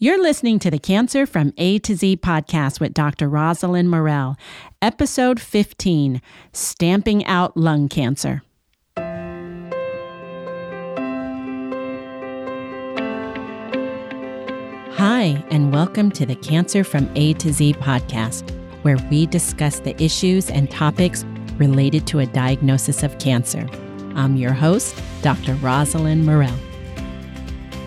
You're listening to the Cancer from A to Z podcast with Dr. Rosalind Morell, episode 15 Stamping Out Lung Cancer. Hi, and welcome to the Cancer from A to Z podcast, where we discuss the issues and topics related to a diagnosis of cancer. I'm your host, Dr. Rosalind Morell.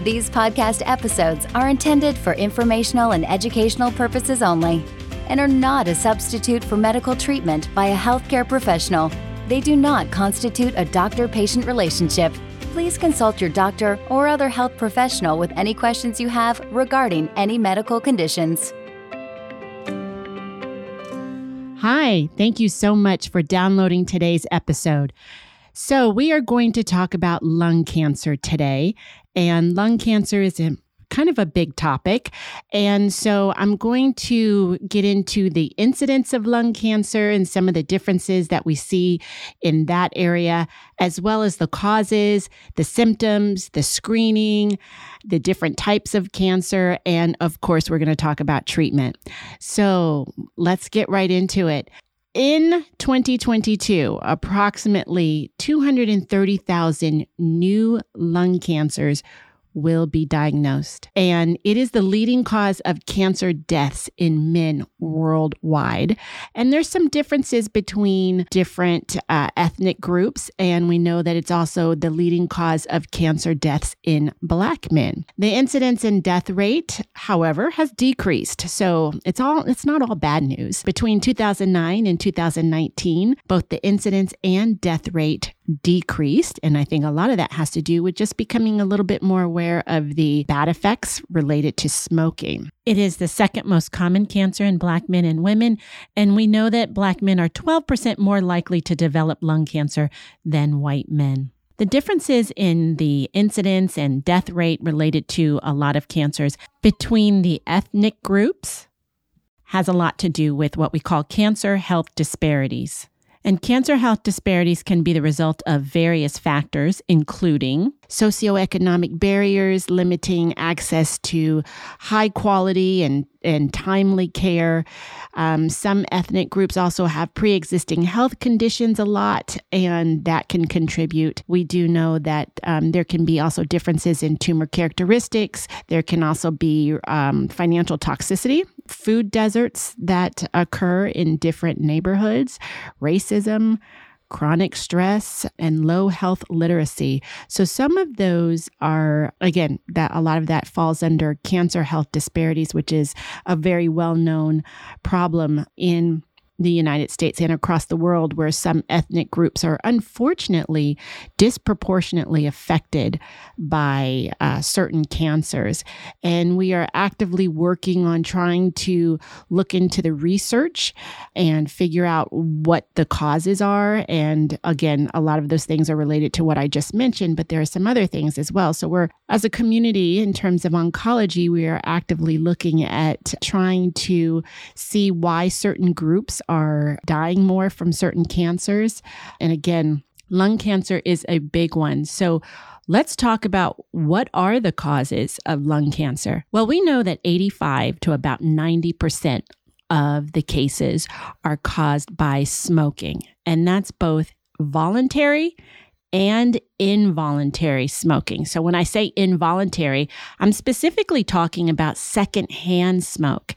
These podcast episodes are intended for informational and educational purposes only and are not a substitute for medical treatment by a healthcare professional. They do not constitute a doctor patient relationship. Please consult your doctor or other health professional with any questions you have regarding any medical conditions. Hi, thank you so much for downloading today's episode. So, we are going to talk about lung cancer today. And lung cancer is a kind of a big topic. And so I'm going to get into the incidence of lung cancer and some of the differences that we see in that area, as well as the causes, the symptoms, the screening, the different types of cancer. And of course, we're going to talk about treatment. So let's get right into it. In 2022, approximately 230,000 new lung cancers will be diagnosed. And it is the leading cause of cancer deaths in men worldwide. And there's some differences between different uh, ethnic groups. And we know that it's also the leading cause of cancer deaths in black men. The incidence and death rate, however, has decreased. So it's all, it's not all bad news. Between 2009 and 2019, both the incidence and death rate decreased. And I think a lot of that has to do with just becoming a little bit more aware of the bad effects related to smoking. It is the second most common cancer in Black men and women. And we know that Black men are 12% more likely to develop lung cancer than white men. The differences in the incidence and death rate related to a lot of cancers between the ethnic groups has a lot to do with what we call cancer health disparities. And cancer health disparities can be the result of various factors, including socioeconomic barriers limiting access to high quality and, and timely care. Um, some ethnic groups also have pre existing health conditions a lot, and that can contribute. We do know that um, there can be also differences in tumor characteristics. There can also be um, financial toxicity food deserts that occur in different neighborhoods, racism, chronic stress, and low health literacy. So, some of those are, again, that a lot of that falls under cancer health disparities, which is a very well known problem in the United States and across the world where some ethnic groups are unfortunately disproportionately affected by uh, certain cancers. And we are actively working on trying to look into the research and figure out what the causes are. And again, a lot of those things are related to what I just mentioned, but there are some other things as well. So we're, as a community, in terms of oncology, we are actively looking at trying to see why certain groups are dying more from certain cancers. And again, lung cancer is a big one. So let's talk about what are the causes of lung cancer. Well, we know that 85 to about 90% of the cases are caused by smoking, and that's both voluntary and involuntary smoking. So, when I say involuntary, I'm specifically talking about secondhand smoke.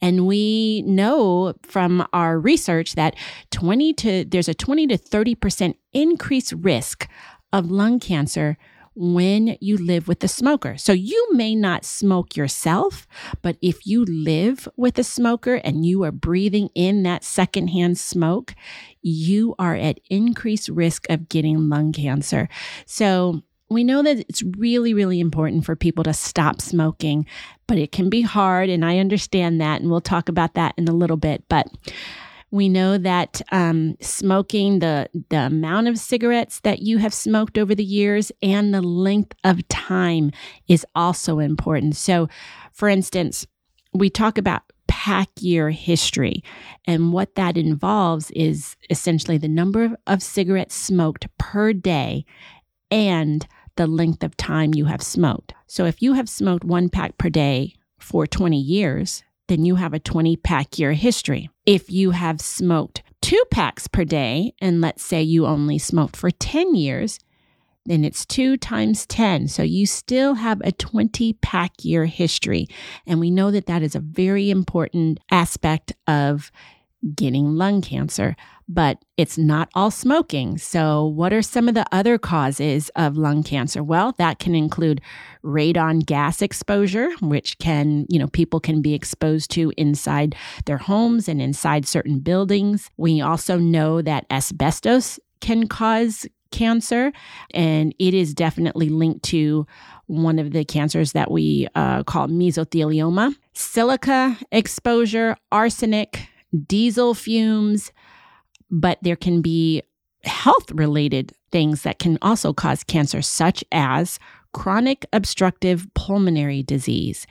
And we know from our research that 20 to there's a 20 to 30% increased risk of lung cancer when you live with a smoker. So you may not smoke yourself, but if you live with a smoker and you are breathing in that secondhand smoke, you are at increased risk of getting lung cancer. So we know that it's really, really important for people to stop smoking, but it can be hard. And I understand that. And we'll talk about that in a little bit. But we know that um, smoking, the, the amount of cigarettes that you have smoked over the years and the length of time is also important. So, for instance, we talk about pack year history. And what that involves is essentially the number of cigarettes smoked per day and the length of time you have smoked. So if you have smoked one pack per day for 20 years, then you have a 20 pack year history. If you have smoked two packs per day, and let's say you only smoked for 10 years, then it's two times 10. So you still have a 20 pack year history. And we know that that is a very important aspect of getting lung cancer, but it's not all smoking. So, what are some of the other causes of lung cancer? Well, that can include radon gas exposure, which can, you know, people can be exposed to inside their homes and inside certain buildings. We also know that asbestos can cause cancer, and it is definitely linked to one of the cancers that we uh, call mesothelioma. Silica exposure, arsenic, diesel fumes, but there can be health related things that can also cause cancer, such as chronic obstructive pulmonary disease.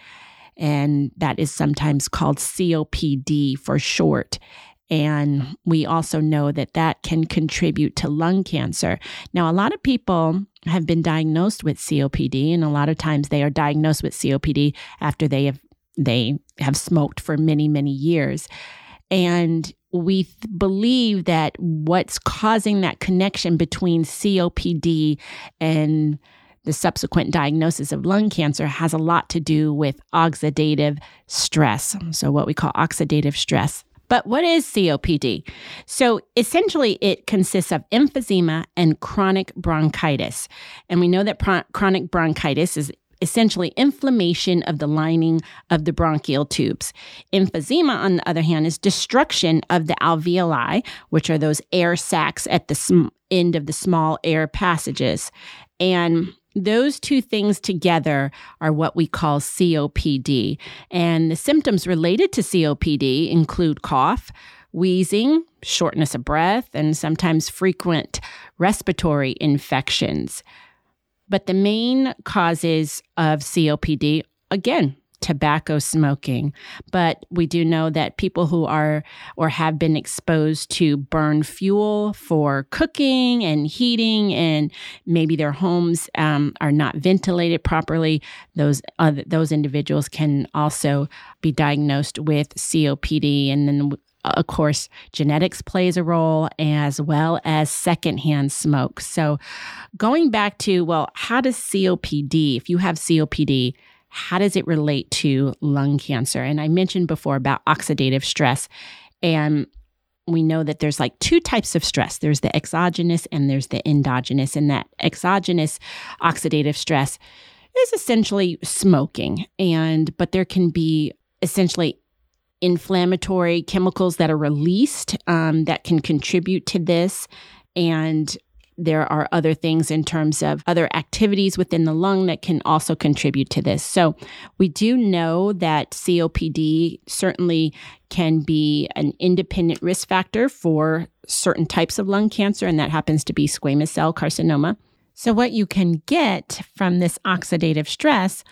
And that is sometimes called COPD for short. And we also know that that can contribute to lung cancer. Now, a lot of people have been diagnosed with COPD, and a lot of times they are diagnosed with COPD after they have they have smoked for many many years. And we th- believe that what's causing that connection between COPD and the subsequent diagnosis of lung cancer has a lot to do with oxidative stress. So, what we call oxidative stress. But what is COPD? So essentially, it consists of emphysema and chronic bronchitis. And we know that chronic bronchitis is essentially inflammation of the lining of the bronchial tubes. Emphysema, on the other hand, is destruction of the alveoli, which are those air sacs at the sm- end of the small air passages. And those two things together are what we call COPD. And the symptoms related to COPD include cough, wheezing, shortness of breath, and sometimes frequent respiratory infections. But the main causes of COPD, again, tobacco smoking. But we do know that people who are or have been exposed to burn fuel for cooking and heating, and maybe their homes um, are not ventilated properly, those other, those individuals can also be diagnosed with COPD. And then of course, genetics plays a role as well as secondhand smoke. So, going back to, well, how does COPD, if you have COPD, how does it relate to lung cancer? And I mentioned before about oxidative stress. And we know that there's like two types of stress there's the exogenous and there's the endogenous. And that exogenous oxidative stress is essentially smoking. And, but there can be essentially inflammatory chemicals that are released um, that can contribute to this. And there are other things in terms of other activities within the lung that can also contribute to this. So, we do know that COPD certainly can be an independent risk factor for certain types of lung cancer, and that happens to be squamous cell carcinoma. So, what you can get from this oxidative stress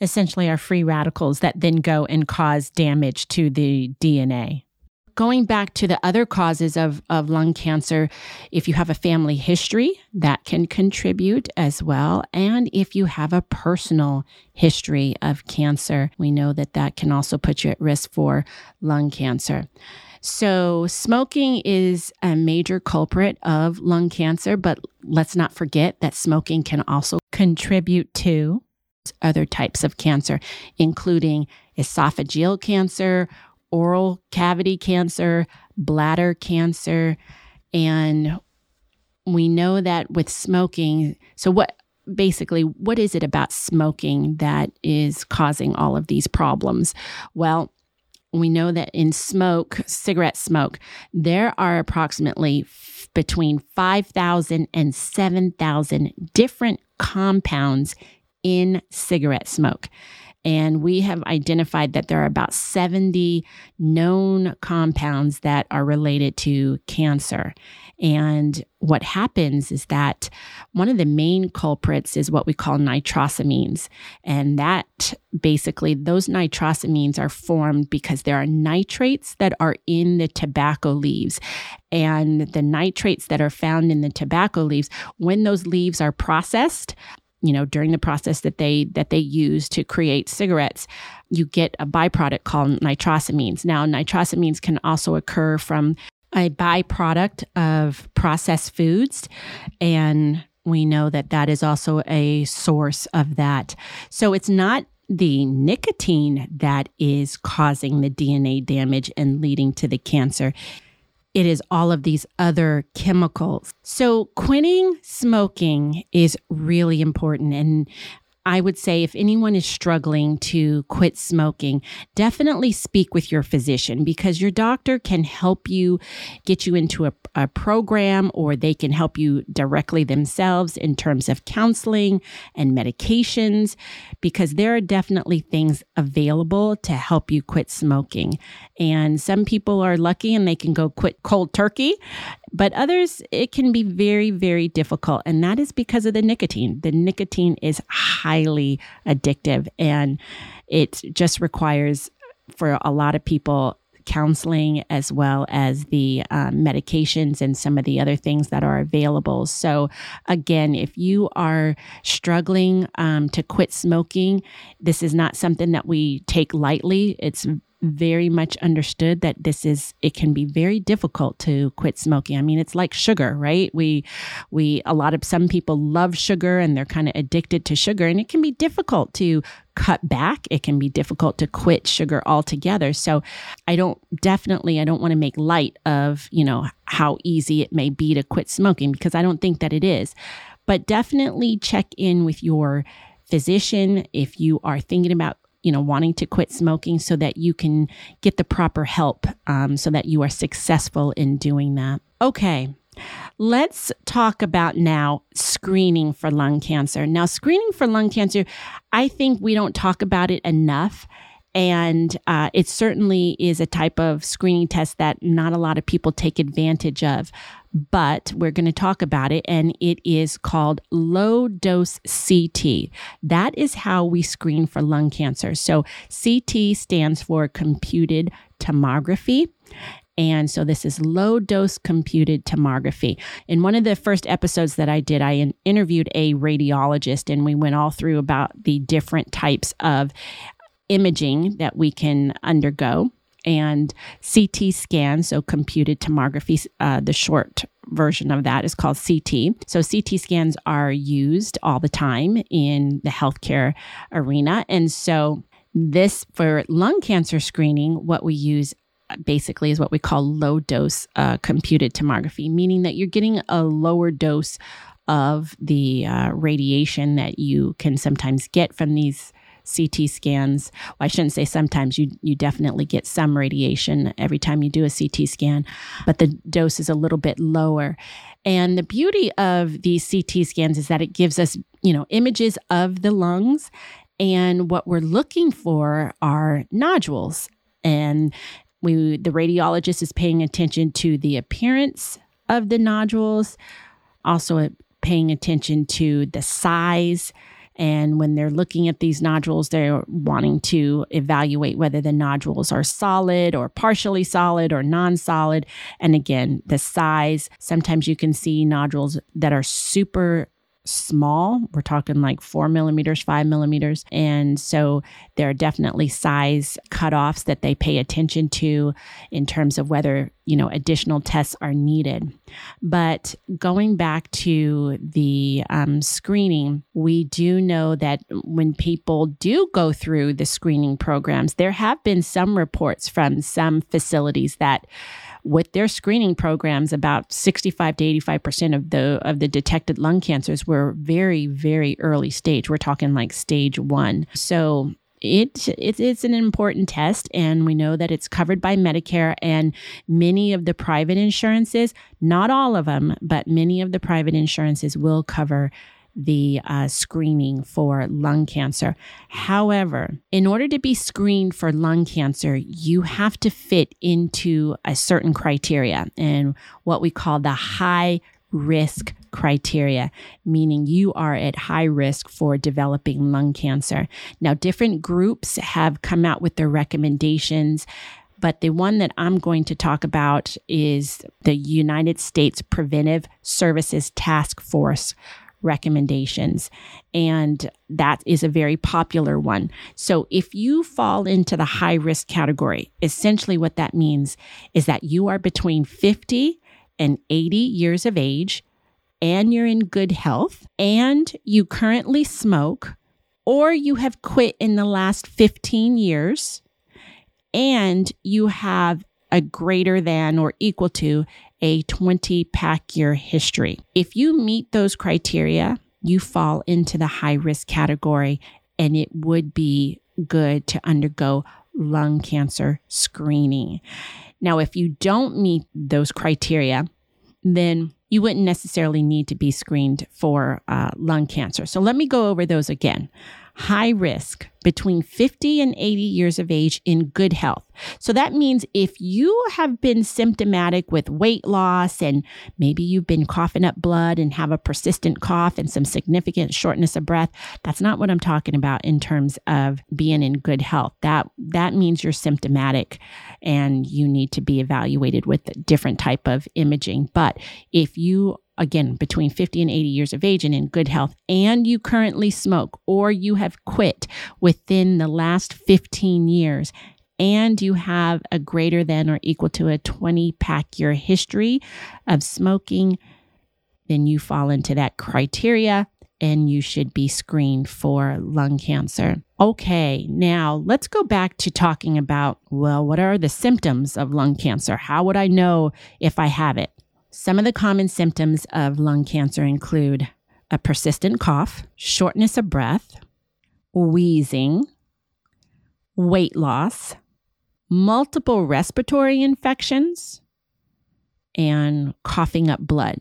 essentially are free radicals that then go and cause damage to the DNA going back to the other causes of, of lung cancer, if you have a family history, that can contribute as well. And if you have a personal history of cancer, we know that that can also put you at risk for lung cancer. So, smoking is a major culprit of lung cancer, but let's not forget that smoking can also contribute to other types of cancer, including esophageal cancer, oral cavity cancer, bladder cancer, and we know that with smoking, so what basically what is it about smoking that is causing all of these problems? Well, we know that in smoke, cigarette smoke, there are approximately f- between 5,000 and 7,000 different compounds in cigarette smoke. And we have identified that there are about 70 known compounds that are related to cancer. And what happens is that one of the main culprits is what we call nitrosamines. And that basically, those nitrosamines are formed because there are nitrates that are in the tobacco leaves. And the nitrates that are found in the tobacco leaves, when those leaves are processed, you know during the process that they that they use to create cigarettes you get a byproduct called nitrosamines. Now nitrosamines can also occur from a byproduct of processed foods and we know that that is also a source of that. So it's not the nicotine that is causing the DNA damage and leading to the cancer it is all of these other chemicals. So, quitting smoking is really important. And I would say if anyone is struggling to quit smoking, definitely speak with your physician because your doctor can help you get you into a, a, program or they can help you directly themselves in terms of counseling and medications because there are definitely things available to help you quit smoking. And some people are lucky and they can go quit cold turkey. But others, it can be very, very difficult. And that is because of the nicotine. The nicotine is highly addictive and it just requires for a lot of people counseling as well as the um, medications and some of the other things that are available. So, again, if you are struggling um, to quit smoking, this is not something that we take lightly. It's very much understood that this is it can be very difficult to quit smoking. I mean, it's like sugar, right? We we a lot of some people love sugar and they're kind of addicted to sugar and it can be difficult to cut back. It can be difficult to quit sugar altogether. So I don't definitely I don't want to make light of, you know, how easy it may be to quit smoking because I don't think that it is. But definitely check in with your physician if you are thinking about you know, wanting to quit smoking so that you can get the proper help um, so that you are successful in doing that. Okay. Let's talk about now screening for lung cancer. Now, screening for lung cancer, I think we don't talk about it enough. And uh, it certainly is a type of screening test that not a lot of people take advantage of. But we're going to talk about it, and it is called low dose CT. That is how we screen for lung cancer. So, CT stands for computed tomography. And so this is low dose computed tomography. In one of the first episodes that I did, I interviewed a radiologist and we went all through about the different types of imaging that we can undergo and CT scan, so computed tomography, uh, the short version of that is called CT. So CT scans are used all the time in the healthcare arena. And so this for lung cancer screening, what we use basically is what we call low dose uh, computed tomography, meaning that you're getting a lower dose of the uh, radiation that you can sometimes get from these CT scans. Well, I shouldn't say sometimes, you, you definitely get some radiation every time you do a CT scan, but the dose is a little bit lower. And the beauty of these CT scans is that it gives us, you know, images of the lungs. And what we're looking for are nodules. And we, the radiologist is paying attention to the appearance of the nodules, also paying attention to the size and when they're looking at these nodules, they're wanting to evaluate whether the nodules are solid or partially solid or non solid. And again, the size. Sometimes you can see nodules that are super small. We're talking like four millimeters, five millimeters. And so there are definitely size cutoffs that they pay attention to in terms of whether, you know, additional tests are needed. But going back to the um, screening, we do know that when people do go through the screening programs, there have been some reports from some facilities that with their screening programs, about 65 to 85% of the of the detected lung cancers were very, very early stage. We're talking like stage one. So it, it, it's an important test and we know that it's covered by medicare and many of the private insurances not all of them but many of the private insurances will cover the uh, screening for lung cancer. However, in order to be screened for lung cancer, you have to fit into a certain criteria and what we call the high risk criteria, meaning you are at high risk for developing lung cancer. Now, different groups have come out with their recommendations. But the one that I'm going to talk about is the United States Preventive Services Task Force recommendations. And that is a very popular one. So if you fall into the high risk category, essentially what that means is that you are between 50 and 80 years of age and you're in good health and you currently smoke or you have quit in the last 15 years and you have a greater than or equal to a 20 pack year history. If you meet those criteria, you fall into the high risk category and it would be good to undergo lung cancer screening. Now, if you don't meet those criteria, then you wouldn't necessarily need to be screened for uh, lung cancer. So let me go over those again high risk between 50 and 80 years of age in good health. So that means if you have been symptomatic with weight loss and maybe you've been coughing up blood and have a persistent cough and some significant shortness of breath, that's not what I'm talking about in terms of being in good health. That that means you're symptomatic and you need to be evaluated with a different type of imaging. But if you again, between 50 and 80 years of age and in good health, and you currently smoke or you have quit within the last 15 years, and you have a greater than or equal to a 20 pack year history of smoking, then you fall into that criteria and you should be screened for lung cancer. Okay, now let's go back to talking about well, what are the symptoms of lung cancer? How would I know if I have it? Some of the common symptoms of lung cancer include a persistent cough, shortness of breath, wheezing, weight loss, multiple respiratory infections, and coughing up blood.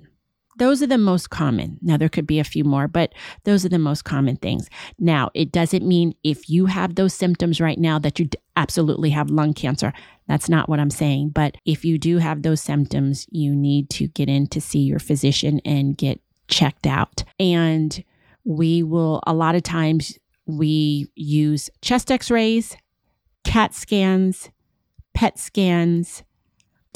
Those are the most common. Now, there could be a few more, but those are the most common things. Now, it doesn't mean if you have those symptoms right now that you absolutely have lung cancer. That's not what I'm saying. But if you do have those symptoms, you need to get in to see your physician and get checked out. And we will, a lot of times, we use chest x rays, CAT scans, PET scans,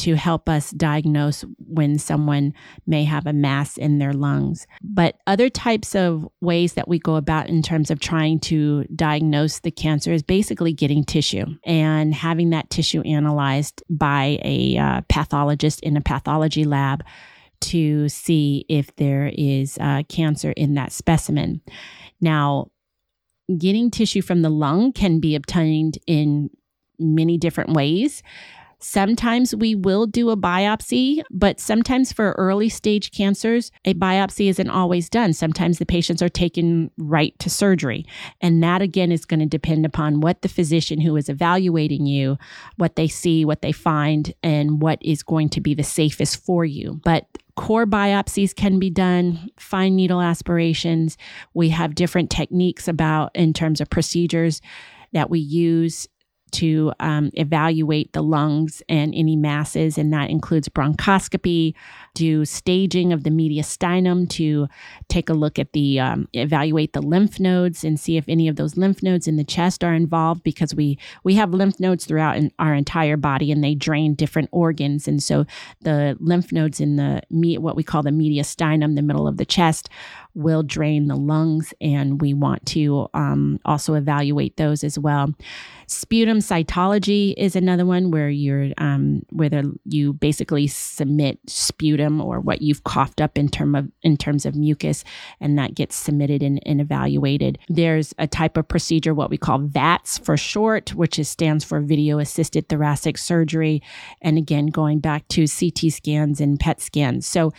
to help us diagnose when someone may have a mass in their lungs. But other types of ways that we go about in terms of trying to diagnose the cancer is basically getting tissue and having that tissue analyzed by a uh, pathologist in a pathology lab to see if there is uh, cancer in that specimen. Now, getting tissue from the lung can be obtained in many different ways. Sometimes we will do a biopsy, but sometimes for early stage cancers, a biopsy isn't always done. Sometimes the patients are taken right to surgery. And that again is going to depend upon what the physician who is evaluating you, what they see, what they find, and what is going to be the safest for you. But core biopsies can be done, fine needle aspirations. We have different techniques about in terms of procedures that we use to um, evaluate the lungs and any masses, and that includes bronchoscopy, do staging of the mediastinum to take a look at the um, evaluate the lymph nodes and see if any of those lymph nodes in the chest are involved because we we have lymph nodes throughout our entire body and they drain different organs, and so the lymph nodes in the what we call the mediastinum, the middle of the chest, will drain the lungs, and we want to um, also evaluate those as well. Sputum cytology is another one where you're um, where you basically submit sputum or what you've coughed up in term of in terms of mucus, and that gets submitted and, and evaluated. There's a type of procedure, what we call VATS for short, which is stands for video assisted thoracic surgery, and again going back to CT scans and PET scans. So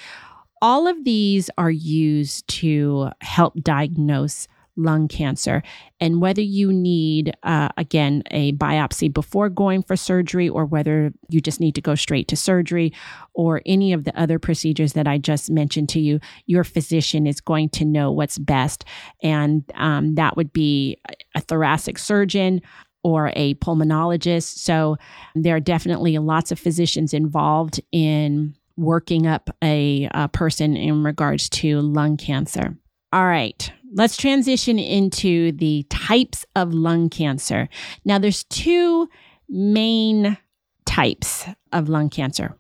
all of these are used to help diagnose lung cancer. And whether you need uh, again a biopsy before going for surgery or whether you just need to go straight to surgery or any of the other procedures that i just mentioned to you your physician is going to know what's best. And um, that would be a thoracic surgeon or a pulmonologist. So there are definitely lots of physicians involved in working up a, a person in regards to lung cancer. All right, let's transition into the types of lung cancer. Now, there's two main types of lung cancer.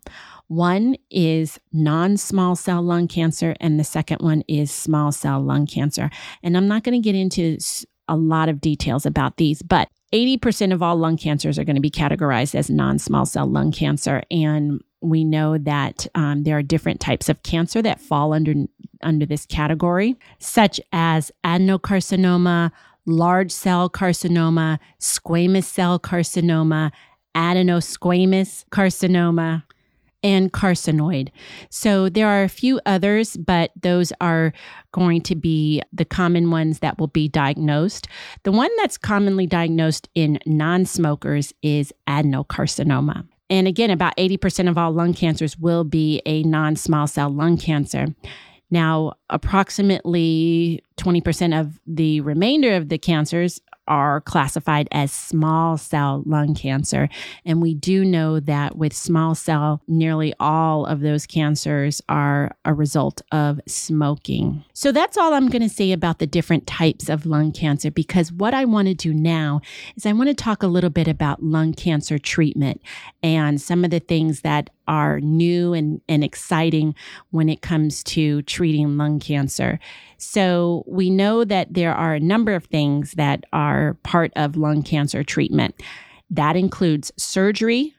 One is non small cell lung cancer, and the second one is small cell lung cancer. And I'm not going to get into a lot of details about these, but 80% of all lung cancers are going to be categorized as non small cell lung cancer. And we know that um, there are different types of cancer that fall under, under this category, such as adenocarcinoma, large cell carcinoma, squamous cell carcinoma, adenosquamous carcinoma, and carcinoid. So there are a few others, but those are going to be the common ones that will be diagnosed. The one that's commonly diagnosed in non smokers is adenocarcinoma. And again, about 80% of all lung cancers will be a non small cell lung cancer. Now, approximately 20% of the remainder of the cancers are classified as small cell lung cancer. And we do know that with small cell, nearly all of those cancers are a result of smoking. So that's all I'm going to say about the different types of lung cancer because what I want to do now is I want to talk a little bit about lung cancer treatment and some of the things that are new and, and exciting when it comes to treating lung cancer. So, we know that there are a number of things that are part of lung cancer treatment. That includes surgery,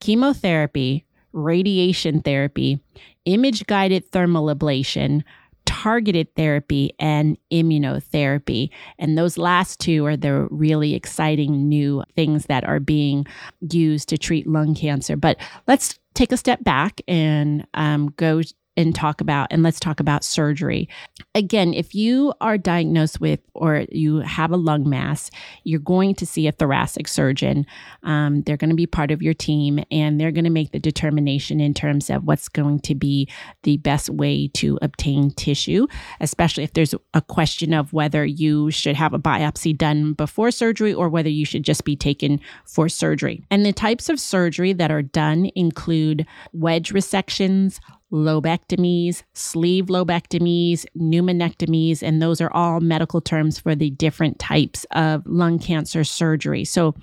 chemotherapy, radiation therapy, image guided thermal ablation, targeted therapy, and immunotherapy. And those last two are the really exciting new things that are being used to treat lung cancer. But let's take a step back and um, go and talk about and let's talk about surgery. Again, if you are diagnosed with or you have a lung mass, you're going to see a thoracic surgeon. Um, they're going to be part of your team and they're going to make the determination in terms of what's going to be the best way to obtain tissue, especially if there's a question of whether you should have a biopsy done before surgery or whether you should just be taken for surgery. And the types of surgery that are done include wedge resections, lobectomies, sleeve lobectomies, pneumonectomies, and those are all medical terms for the different types of lung cancer surgery. So,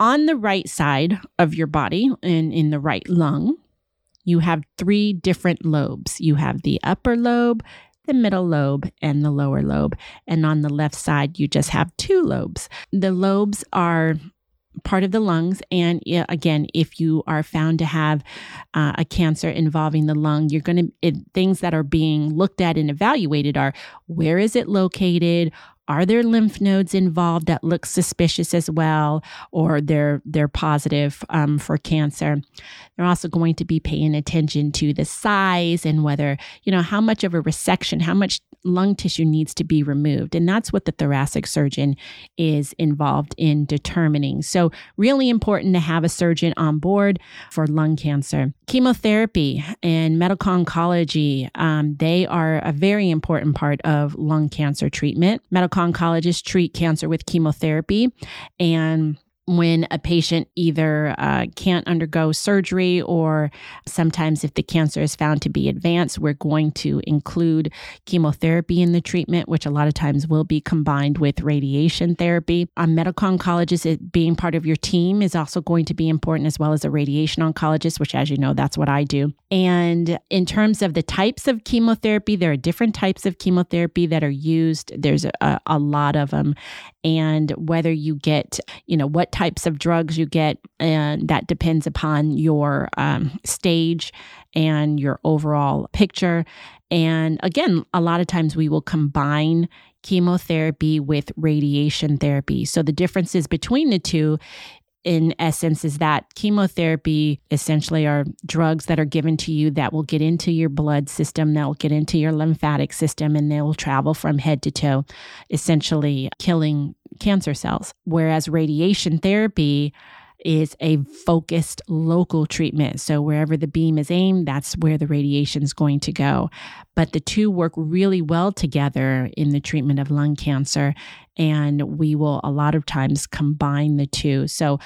on the right side of your body and in the right lung, you have three different lobes. You have the upper lobe, the middle lobe, and the lower lobe. And on the left side, you just have two lobes. The lobes are part of the lungs. And again, if you are found to have uh, a cancer involving the lung, you're going to, things that are being looked at and evaluated are where is it located? Are there lymph nodes involved that look suspicious as well, or they're they're positive um, for cancer? They're also going to be paying attention to the size and whether you know how much of a resection, how much lung tissue needs to be removed, and that's what the thoracic surgeon is involved in determining. So, really important to have a surgeon on board for lung cancer. Chemotherapy and medical oncology, um, they are a very important part of lung cancer treatment. Medical oncologists treat cancer with chemotherapy. And when a patient either uh, can't undergo surgery or sometimes if the cancer is found to be advanced, we're going to include chemotherapy in the treatment, which a lot of times will be combined with radiation therapy. A medical oncologist it, being part of your team is also going to be important, as well as a radiation oncologist, which, as you know, that's what I do. And in terms of the types of chemotherapy, there are different types of chemotherapy that are used. There's a, a lot of them. And whether you get, you know, what types of drugs you get, and that depends upon your um, stage and your overall picture. And again, a lot of times we will combine chemotherapy with radiation therapy. So the differences between the two in essence is that chemotherapy essentially are drugs that are given to you that will get into your blood system, that will get into your lymphatic system, and they will travel from head to toe, essentially killing cancer cells. Whereas radiation therapy is a focused local treatment. So wherever the beam is aimed, that's where the radiation is going to go. But the two work really well together in the treatment of lung cancer. And we will a lot of times combine the two. So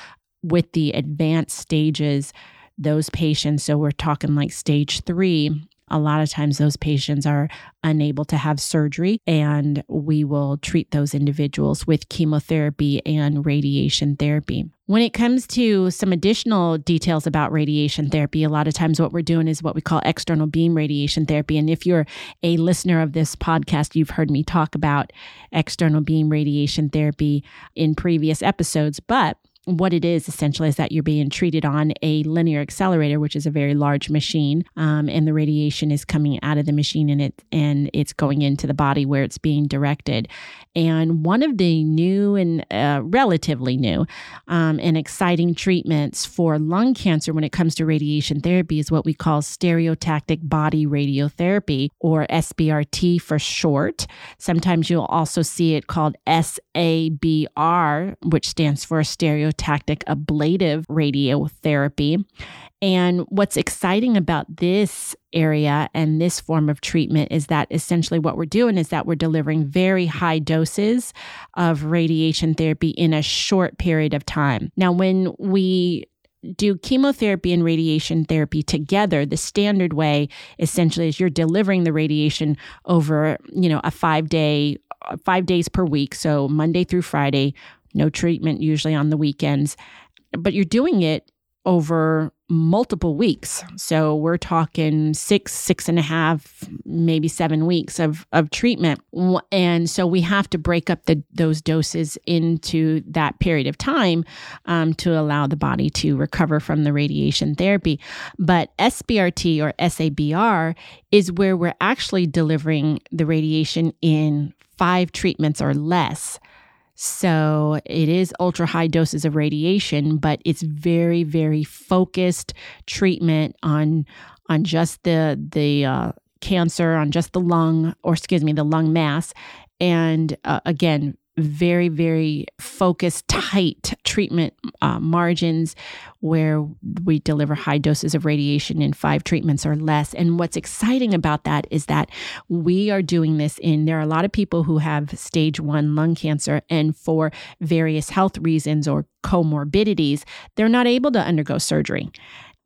with the advanced stages, those patients, so we're talking like stage three A lot of times, those patients are unable to have surgery, and we will treat those individuals with chemotherapy and radiation therapy. When it comes to some additional details about radiation therapy, a lot of times what we're doing is what we call external beam radiation therapy. And if you're a listener of this podcast, you've heard me talk about external beam radiation therapy in previous episodes. But what it is essentially is that you're being treated on a linear accelerator, which is a very large machine, um, and the radiation is coming out of the machine and it and it's going into the body where it's being directed. And one of the new and uh, relatively new um, and exciting treatments for lung cancer when it comes to radiation therapy is what we call stereotactic body radiotherapy, or SBRT for short. Sometimes you'll also see it called SABR, which stands for stereotactic ablative radiotherapy. And what's exciting about this area and this form of treatment is that essentially what we're doing is that we're delivering very high doses of radiation therapy in a short period of time. Now, when we do chemotherapy and radiation therapy together the standard way essentially is you're delivering the radiation over you know a 5 day 5 days per week. So monday through friday no treatment usually on the weekends, but you're doing it over multiple weeks. So we're talking six, six and a half, maybe seven weeks of, of treatment. And so we have to break up the, those doses into that period of time um, to allow the body to recover from the radiation therapy. But SBRT or SABR is where we're actually delivering the radiation in five treatments or less. So it is ultra high doses of radiation, but it's very, very focused treatment on on just the the uh, cancer, on just the lung, or excuse me, the lung mass, and uh, again, very, very focused, tight treatment uh, margins where we deliver high doses of radiation in five treatments or less. And what's exciting about that is that we are doing this in, there are a lot of people who have stage one lung cancer, and for various health reasons or comorbidities, they're not able to undergo surgery.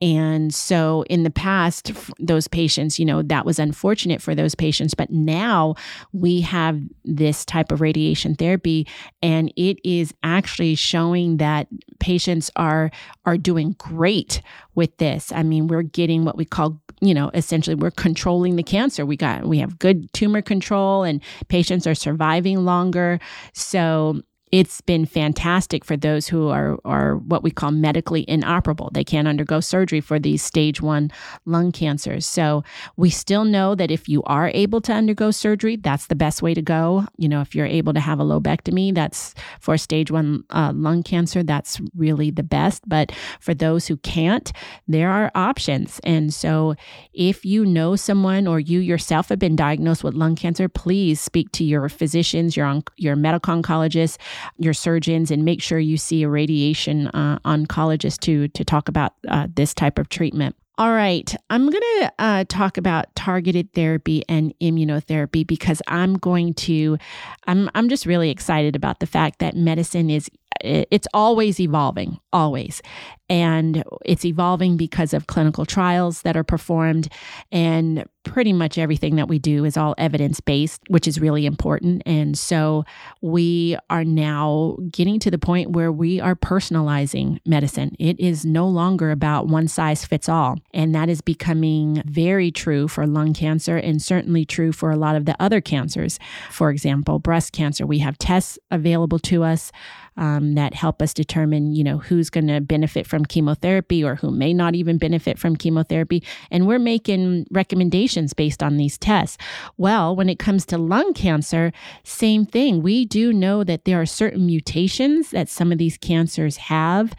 And so in the past, those patients, you know, that was unfortunate for those patients. But now we have this type of radiation therapy, and it is actually showing that patients are are doing great with this. I mean, we're getting what we call you know essentially we're controlling the cancer we got we have good tumor control and patients are surviving longer so it's been fantastic for those who are, are what we call medically inoperable. They can't undergo surgery for these stage one lung cancers. So we still know that if you are able to undergo surgery, that's the best way to go. You know, if you're able to have a lobectomy, that's for stage one uh, lung cancer, that's really the best. But for those who can't, there are options. And so if you know someone or you yourself have been diagnosed with lung cancer, please speak to your physicians, your, on- your medical oncologist your surgeons and make sure you see a radiation uh, oncologist to to talk about uh, this type of treatment. All right, I'm going to uh, talk about targeted therapy and immunotherapy because I'm going to, I'm, I'm just really excited about the fact that medicine is it's always evolving, always. And it's evolving because of clinical trials that are performed. And pretty much everything that we do is all evidence based, which is really important. And so we are now getting to the point where we are personalizing medicine. It is no longer about one size fits all. And that is becoming very true for lung cancer and certainly true for a lot of the other cancers. For example, breast cancer, we have tests available to us um, that help us determine, you know, who's going to benefit from chemotherapy or who may not even benefit from chemotherapy. And we're making recommendations based on these tests. Well, when it comes to lung cancer, same thing. We do know that there are certain mutations that some of these cancers have,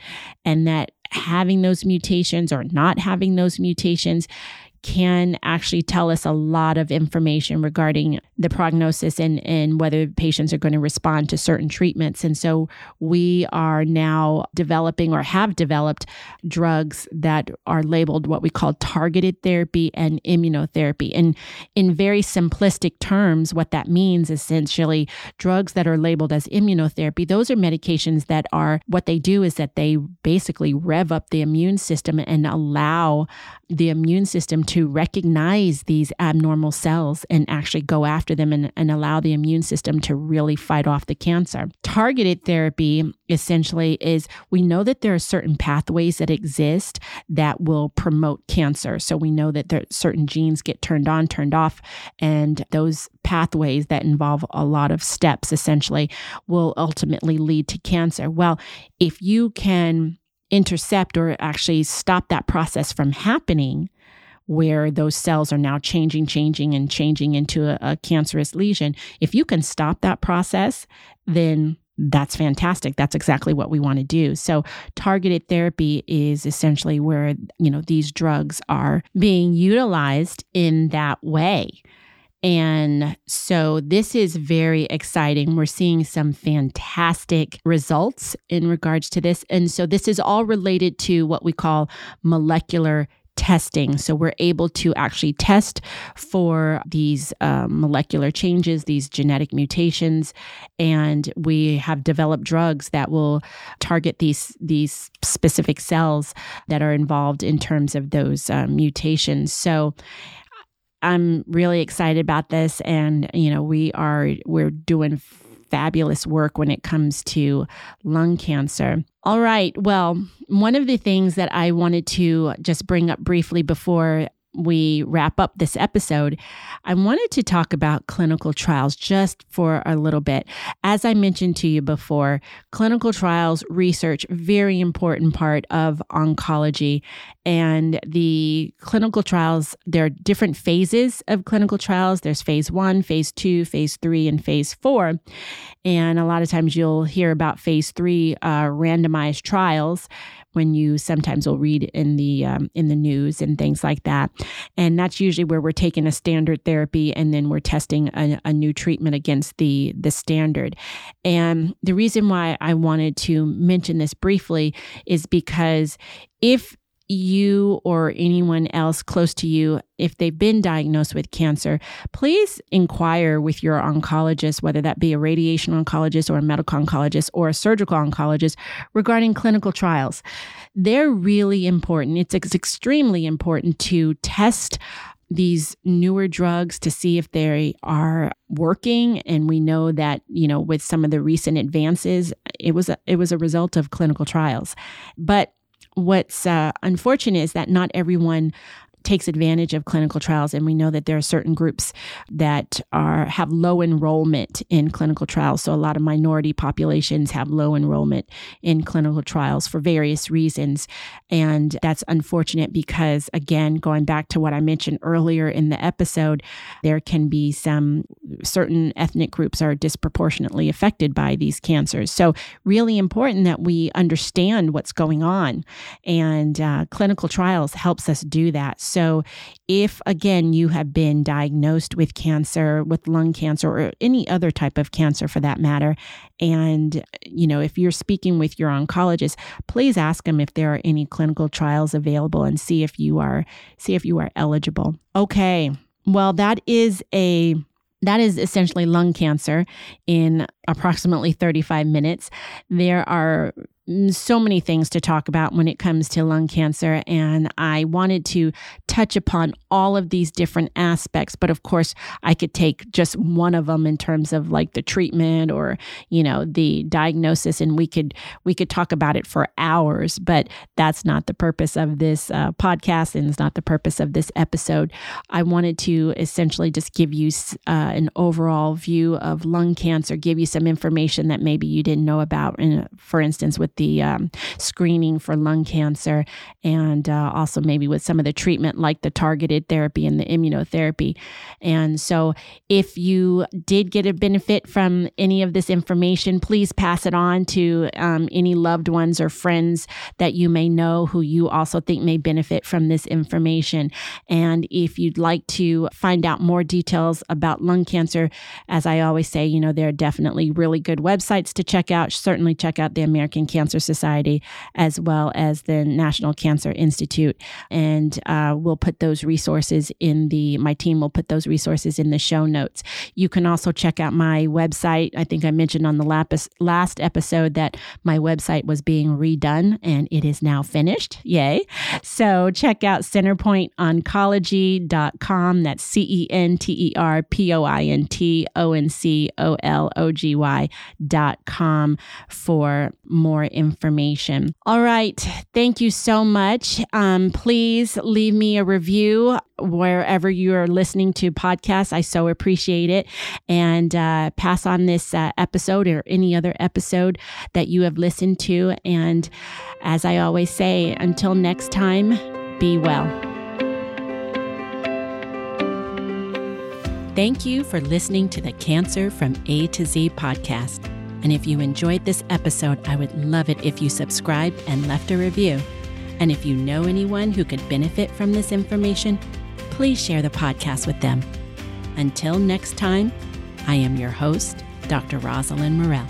and that having those mutations or not having those mutations can actually tell us a lot of information regarding the prognosis and, and whether patients are going to respond to certain treatments. And so we are now developing or have developed drugs that are labeled what we call targeted therapy and immunotherapy. And in very simplistic terms, what that means essentially drugs that are labeled as immunotherapy, those are medications that are what they do is that they basically rev up the immune system and allow the immune system to recognize these abnormal cells and actually go after them and, and allow the immune system to really fight off the cancer. Targeted therapy essentially is we know that there are certain pathways that exist that will promote cancer. So we know that there certain genes get turned on, turned off, and those pathways that involve a lot of steps essentially will ultimately lead to cancer. Well, if you can intercept or actually stop that process from happening, where those cells are now changing, changing, and changing into a, a, cancerous lesion. If you can stop that process, then that's fantastic. That's exactly what we want to do. So targeted therapy is essentially where, you know, these drugs are being utilized in that way. And so this is very exciting. We're seeing some fantastic results in regards to this. And so this is all related to what we call molecular testing. So we're able to actually test for these um, molecular changes, these genetic mutations, and we have developed drugs that will target these these specific cells that are involved in terms of those uh, mutations. So. I'm really excited about this, and you know we are we're doing fabulous work when it comes to lung cancer. All right. Well, one of the things that I wanted to just bring up briefly before we wrap up this episode, I wanted to talk about clinical trials just for a little bit. As I mentioned to you before, clinical trials research very important part of oncology and the clinical trials there are different phases of clinical trials. There's phase 1, phase 2, phase 3 and phase 4. And a lot of times you'll hear about phase 3 uh, randomized trials when you sometimes will read in the um, in the news and things like that. And that's usually where we're taking a standard therapy and then we're testing a, a new treatment against the the standard. And the reason why I wanted to mention this briefly is because if you or anyone else close to you, if they've been diagnosed with cancer, please inquire with your oncologist, whether that be a radiation oncologist or a medical oncologist or a surgical oncologist, regarding clinical trials. They're really important. It's, it's extremely important to test these newer drugs to see if they are working and we know that you know with some of the recent advances it was a, it was a result of clinical trials but what's uh, unfortunate is that not everyone takes advantage of clinical trials and we know that there are certain groups that are have low enrollment in clinical trials. So a lot of minority populations have low enrollment in clinical trials for various reasons. And that's unfortunate because again going back to what I mentioned earlier in the episode there can be some certain ethnic groups are disproportionately affected by these cancers. So really important that we understand what's going on and uh, clinical trials helps us do that so, if again you have been diagnosed with cancer, with lung cancer, or any other type of cancer for that matter, and you know, if you're speaking with your oncologist, please ask them if there are any clinical trials available and see if you are see if you are eligible. Okay. Well, that is a that is essentially lung cancer in approximately 35 minutes. There are so many things to talk about when it comes to lung cancer. And I wanted to touch upon all of these different aspects. But of course, I could take just one of them in terms of like the treatment or, you know, the diagnosis, and we could we could talk about it for hours. But that's not the purpose of this uh, podcast, and it's not the purpose of this episode. I wanted to essentially just give you uh, an overall view of lung cancer, give you some information that maybe you didn't know about. And for instance, with the um, screening for lung cancer and uh, also maybe with some of the treatment like the targeted therapy and the immunotherapy. And so if you did get a benefit from any of this information, please pass it on to um, any loved ones or friends that you may know who you also think may benefit from this information. And if you'd like to find out more details about lung cancer, as I always say, you know, there are definitely really good websites to check out. Certainly check out the American Cancer Cancer Society as well as the National Cancer Institute. And uh, we'll put those resources in the, my team will put those resources in the show notes. You can also check out my website. I think I mentioned on the last episode that my website was being redone and it is now finished. Yay. So check out centerpointoncology.com. That's C E N T E R P O I N T O N C O L O G Y.com for more information. All right. Thank you so much. Um, please leave me a review wherever you are listening to podcasts. I so appreciate it. And uh, pass on this uh, episode or any other episode that you have listened to. And as I always say, until next time, be well. Thank you for listening to the Cancer from A to Z podcast. And if you enjoyed this episode, I would love it if you subscribed and left a review. And if you know anyone who could benefit from this information, please share the podcast with them. Until next time, I am your host, Dr. Rosalind Morell.